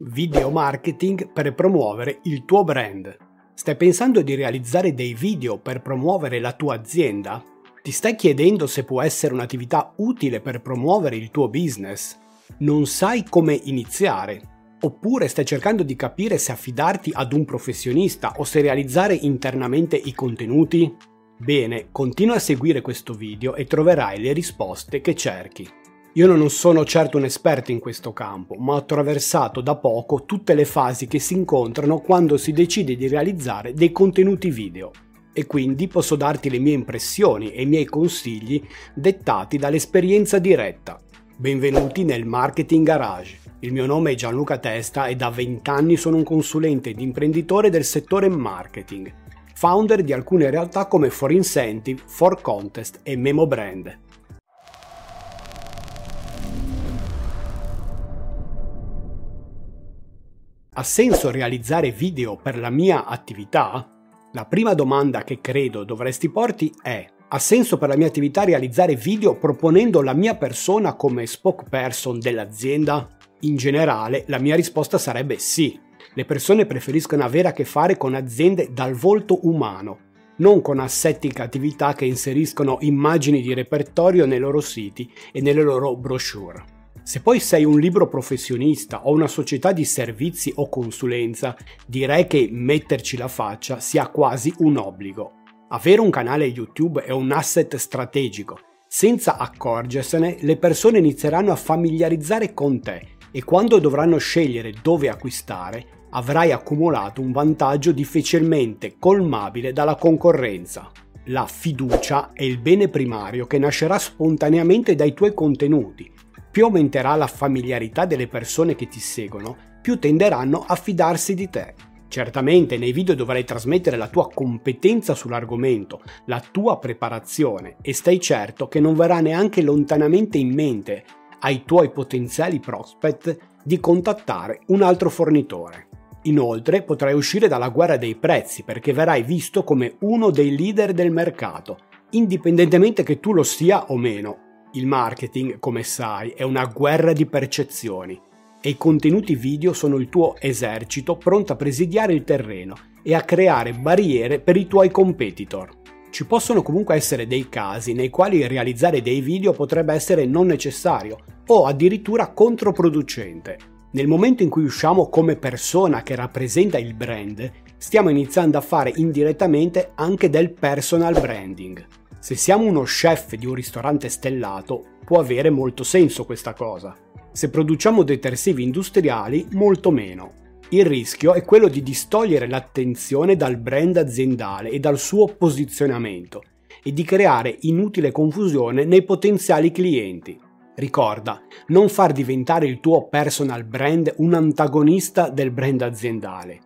Video marketing per promuovere il tuo brand. Stai pensando di realizzare dei video per promuovere la tua azienda? Ti stai chiedendo se può essere un'attività utile per promuovere il tuo business? Non sai come iniziare? Oppure stai cercando di capire se affidarti ad un professionista o se realizzare internamente i contenuti? Bene, continua a seguire questo video e troverai le risposte che cerchi. Io non sono certo un esperto in questo campo, ma ho attraversato da poco tutte le fasi che si incontrano quando si decide di realizzare dei contenuti video e quindi posso darti le mie impressioni e i miei consigli dettati dall'esperienza diretta. Benvenuti nel Marketing Garage. Il mio nome è Gianluca Testa e da 20 anni sono un consulente ed imprenditore del settore marketing, founder di alcune realtà come For Incentive, For Contest e Memo Brand. Ha senso realizzare video per la mia attività? La prima domanda che credo dovresti porti è ha senso per la mia attività realizzare video proponendo la mia persona come spokesperson dell'azienda? In generale, la mia risposta sarebbe sì. Le persone preferiscono avere a che fare con aziende dal volto umano, non con assetti attività che inseriscono immagini di repertorio nei loro siti e nelle loro brochure. Se poi sei un libro professionista o una società di servizi o consulenza, direi che metterci la faccia sia quasi un obbligo. Avere un canale YouTube è un asset strategico. Senza accorgersene, le persone inizieranno a familiarizzare con te e quando dovranno scegliere dove acquistare, avrai accumulato un vantaggio difficilmente colmabile dalla concorrenza. La fiducia è il bene primario che nascerà spontaneamente dai tuoi contenuti più aumenterà la familiarità delle persone che ti seguono, più tenderanno a fidarsi di te. Certamente nei video dovrai trasmettere la tua competenza sull'argomento, la tua preparazione e stai certo che non verrà neanche lontanamente in mente ai tuoi potenziali prospect di contattare un altro fornitore. Inoltre potrai uscire dalla guerra dei prezzi perché verrai visto come uno dei leader del mercato, indipendentemente che tu lo sia o meno, il marketing, come sai, è una guerra di percezioni e i contenuti video sono il tuo esercito pronto a presidiare il terreno e a creare barriere per i tuoi competitor. Ci possono comunque essere dei casi nei quali realizzare dei video potrebbe essere non necessario o addirittura controproducente. Nel momento in cui usciamo come persona che rappresenta il brand, stiamo iniziando a fare indirettamente anche del personal branding. Se siamo uno chef di un ristorante stellato, può avere molto senso questa cosa. Se produciamo detersivi industriali, molto meno. Il rischio è quello di distogliere l'attenzione dal brand aziendale e dal suo posizionamento e di creare inutile confusione nei potenziali clienti. Ricorda, non far diventare il tuo personal brand un antagonista del brand aziendale.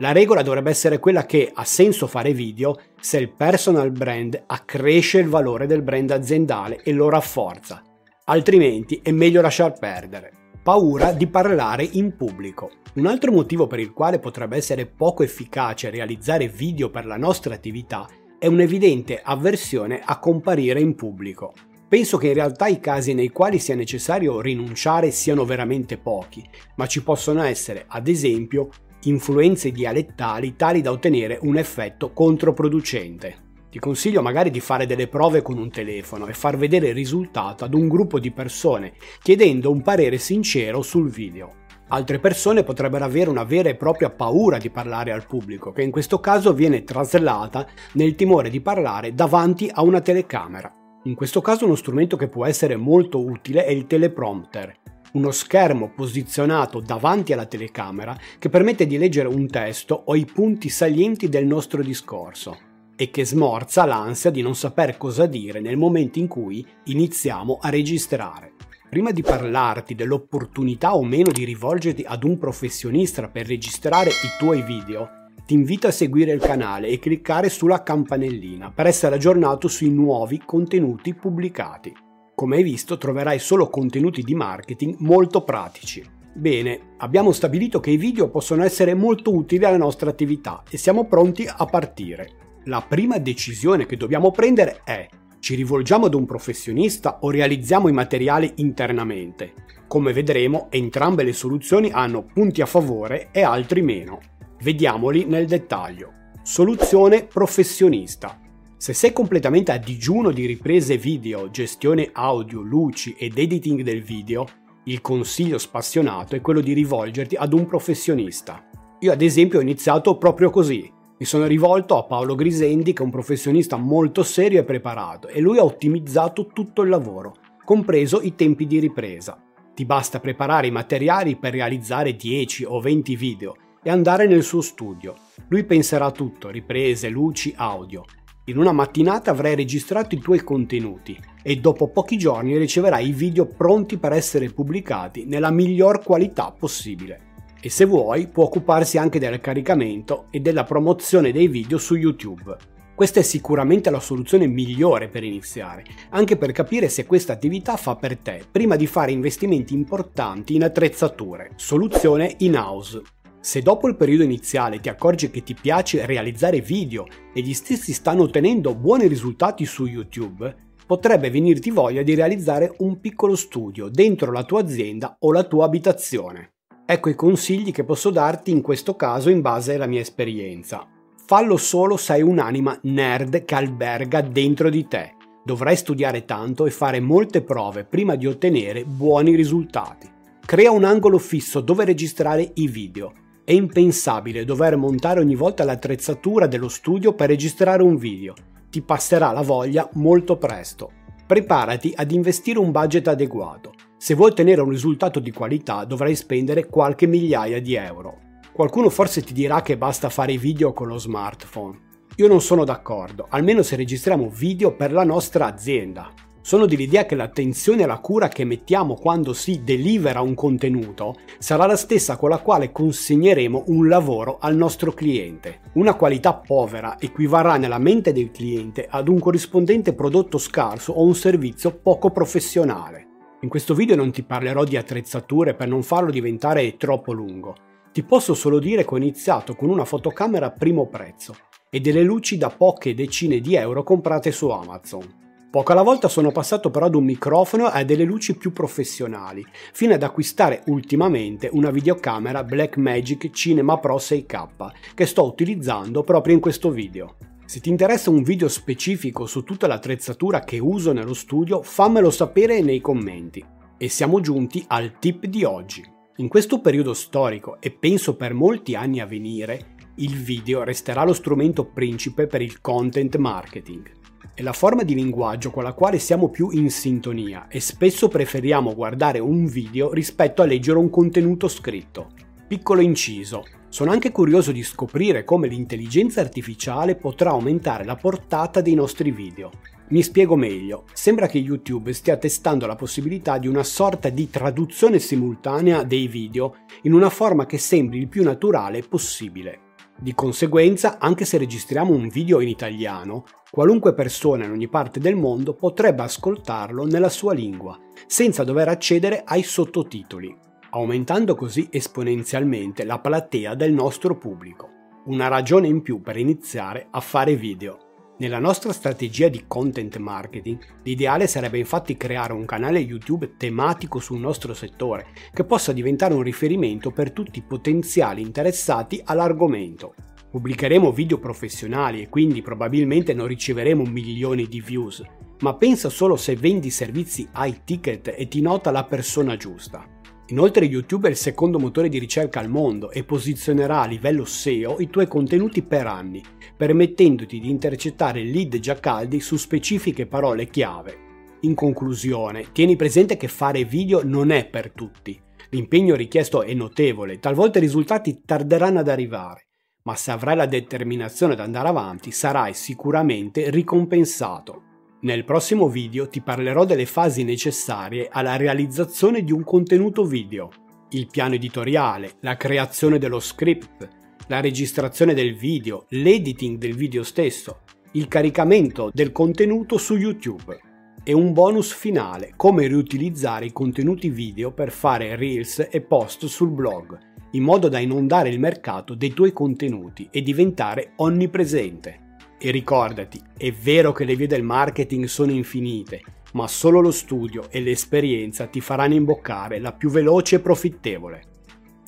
La regola dovrebbe essere quella che ha senso fare video se il personal brand accresce il valore del brand aziendale e lo rafforza, altrimenti è meglio lasciar perdere. Paura di parlare in pubblico. Un altro motivo per il quale potrebbe essere poco efficace realizzare video per la nostra attività è un'evidente avversione a comparire in pubblico. Penso che in realtà i casi nei quali sia necessario rinunciare siano veramente pochi, ma ci possono essere, ad esempio, influenze dialettali tali da ottenere un effetto controproducente. Ti consiglio magari di fare delle prove con un telefono e far vedere il risultato ad un gruppo di persone chiedendo un parere sincero sul video. Altre persone potrebbero avere una vera e propria paura di parlare al pubblico, che in questo caso viene traslata nel timore di parlare davanti a una telecamera. In questo caso uno strumento che può essere molto utile è il teleprompter, uno schermo posizionato davanti alla telecamera che permette di leggere un testo o i punti salienti del nostro discorso e che smorza l'ansia di non saper cosa dire nel momento in cui iniziamo a registrare. Prima di parlarti dell'opportunità o meno di rivolgerti ad un professionista per registrare i tuoi video, ti invito a seguire il canale e cliccare sulla campanellina per essere aggiornato sui nuovi contenuti pubblicati. Come hai visto troverai solo contenuti di marketing molto pratici. Bene, abbiamo stabilito che i video possono essere molto utili alla nostra attività e siamo pronti a partire. La prima decisione che dobbiamo prendere è Ci rivolgiamo ad un professionista o realizziamo i materiali internamente? Come vedremo, entrambe le soluzioni hanno punti a favore e altri meno. Vediamoli nel dettaglio. Soluzione professionista. Se sei completamente a digiuno di riprese video, gestione audio, luci ed editing del video, il consiglio spassionato è quello di rivolgerti ad un professionista. Io ad esempio ho iniziato proprio così. Mi sono rivolto a Paolo Grisendi che è un professionista molto serio e preparato e lui ha ottimizzato tutto il lavoro, compreso i tempi di ripresa. Ti basta preparare i materiali per realizzare 10 o 20 video e andare nel suo studio. Lui penserà a tutto, riprese, luci, audio. In una mattinata avrai registrato i tuoi contenuti e dopo pochi giorni riceverai i video pronti per essere pubblicati nella miglior qualità possibile e se vuoi può occuparsi anche del caricamento e della promozione dei video su YouTube. Questa è sicuramente la soluzione migliore per iniziare, anche per capire se questa attività fa per te, prima di fare investimenti importanti in attrezzature. Soluzione in-house. Se dopo il periodo iniziale ti accorgi che ti piace realizzare video e gli stessi stanno ottenendo buoni risultati su YouTube, potrebbe venirti voglia di realizzare un piccolo studio dentro la tua azienda o la tua abitazione. Ecco i consigli che posso darti in questo caso in base alla mia esperienza. Fallo solo se hai un'anima nerd che alberga dentro di te. Dovrai studiare tanto e fare molte prove prima di ottenere buoni risultati. Crea un angolo fisso dove registrare i video. È impensabile dover montare ogni volta l'attrezzatura dello studio per registrare un video. Ti passerà la voglia molto presto. Preparati ad investire un budget adeguato. Se vuoi ottenere un risultato di qualità dovrai spendere qualche migliaia di euro. Qualcuno forse ti dirà che basta fare video con lo smartphone. Io non sono d'accordo, almeno se registriamo video per la nostra azienda. Sono dell'idea che l'attenzione e la cura che mettiamo quando si delivera un contenuto sarà la stessa con la quale consegneremo un lavoro al nostro cliente. Una qualità povera equivarrà nella mente del cliente ad un corrispondente prodotto scarso o un servizio poco professionale. In questo video non ti parlerò di attrezzature per non farlo diventare troppo lungo. Ti posso solo dire che ho iniziato con una fotocamera a primo prezzo e delle luci da poche decine di euro comprate su Amazon. Poco alla volta sono passato però ad un microfono e a delle luci più professionali, fino ad acquistare ultimamente una videocamera Blackmagic Cinema Pro 6K che sto utilizzando proprio in questo video. Se ti interessa un video specifico su tutta l'attrezzatura che uso nello studio, fammelo sapere nei commenti. E siamo giunti al tip di oggi. In questo periodo storico e penso per molti anni a venire, il video resterà lo strumento principe per il content marketing. È la forma di linguaggio con la quale siamo più in sintonia e spesso preferiamo guardare un video rispetto a leggere un contenuto scritto. Piccolo inciso, sono anche curioso di scoprire come l'intelligenza artificiale potrà aumentare la portata dei nostri video. Mi spiego meglio, sembra che YouTube stia testando la possibilità di una sorta di traduzione simultanea dei video in una forma che sembri il più naturale possibile. Di conseguenza, anche se registriamo un video in italiano, qualunque persona in ogni parte del mondo potrebbe ascoltarlo nella sua lingua, senza dover accedere ai sottotitoli aumentando così esponenzialmente la platea del nostro pubblico. Una ragione in più per iniziare a fare video. Nella nostra strategia di content marketing, l'ideale sarebbe infatti creare un canale YouTube tematico sul nostro settore, che possa diventare un riferimento per tutti i potenziali interessati all'argomento. Pubblicheremo video professionali e quindi probabilmente non riceveremo milioni di views, ma pensa solo se vendi servizi high ticket e ti nota la persona giusta. Inoltre YouTube è il secondo motore di ricerca al mondo e posizionerà a livello SEO i tuoi contenuti per anni, permettendoti di intercettare lead già caldi su specifiche parole chiave. In conclusione, tieni presente che fare video non è per tutti. L'impegno richiesto è notevole, talvolta i risultati tarderanno ad arrivare, ma se avrai la determinazione ad andare avanti sarai sicuramente ricompensato. Nel prossimo video ti parlerò delle fasi necessarie alla realizzazione di un contenuto video, il piano editoriale, la creazione dello script, la registrazione del video, l'editing del video stesso, il caricamento del contenuto su YouTube e un bonus finale, come riutilizzare i contenuti video per fare reels e post sul blog, in modo da inondare il mercato dei tuoi contenuti e diventare onnipresente. E ricordati, è vero che le vie del marketing sono infinite, ma solo lo studio e l'esperienza ti faranno imboccare la più veloce e profittevole.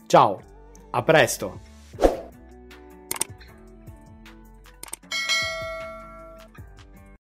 Ciao, a presto!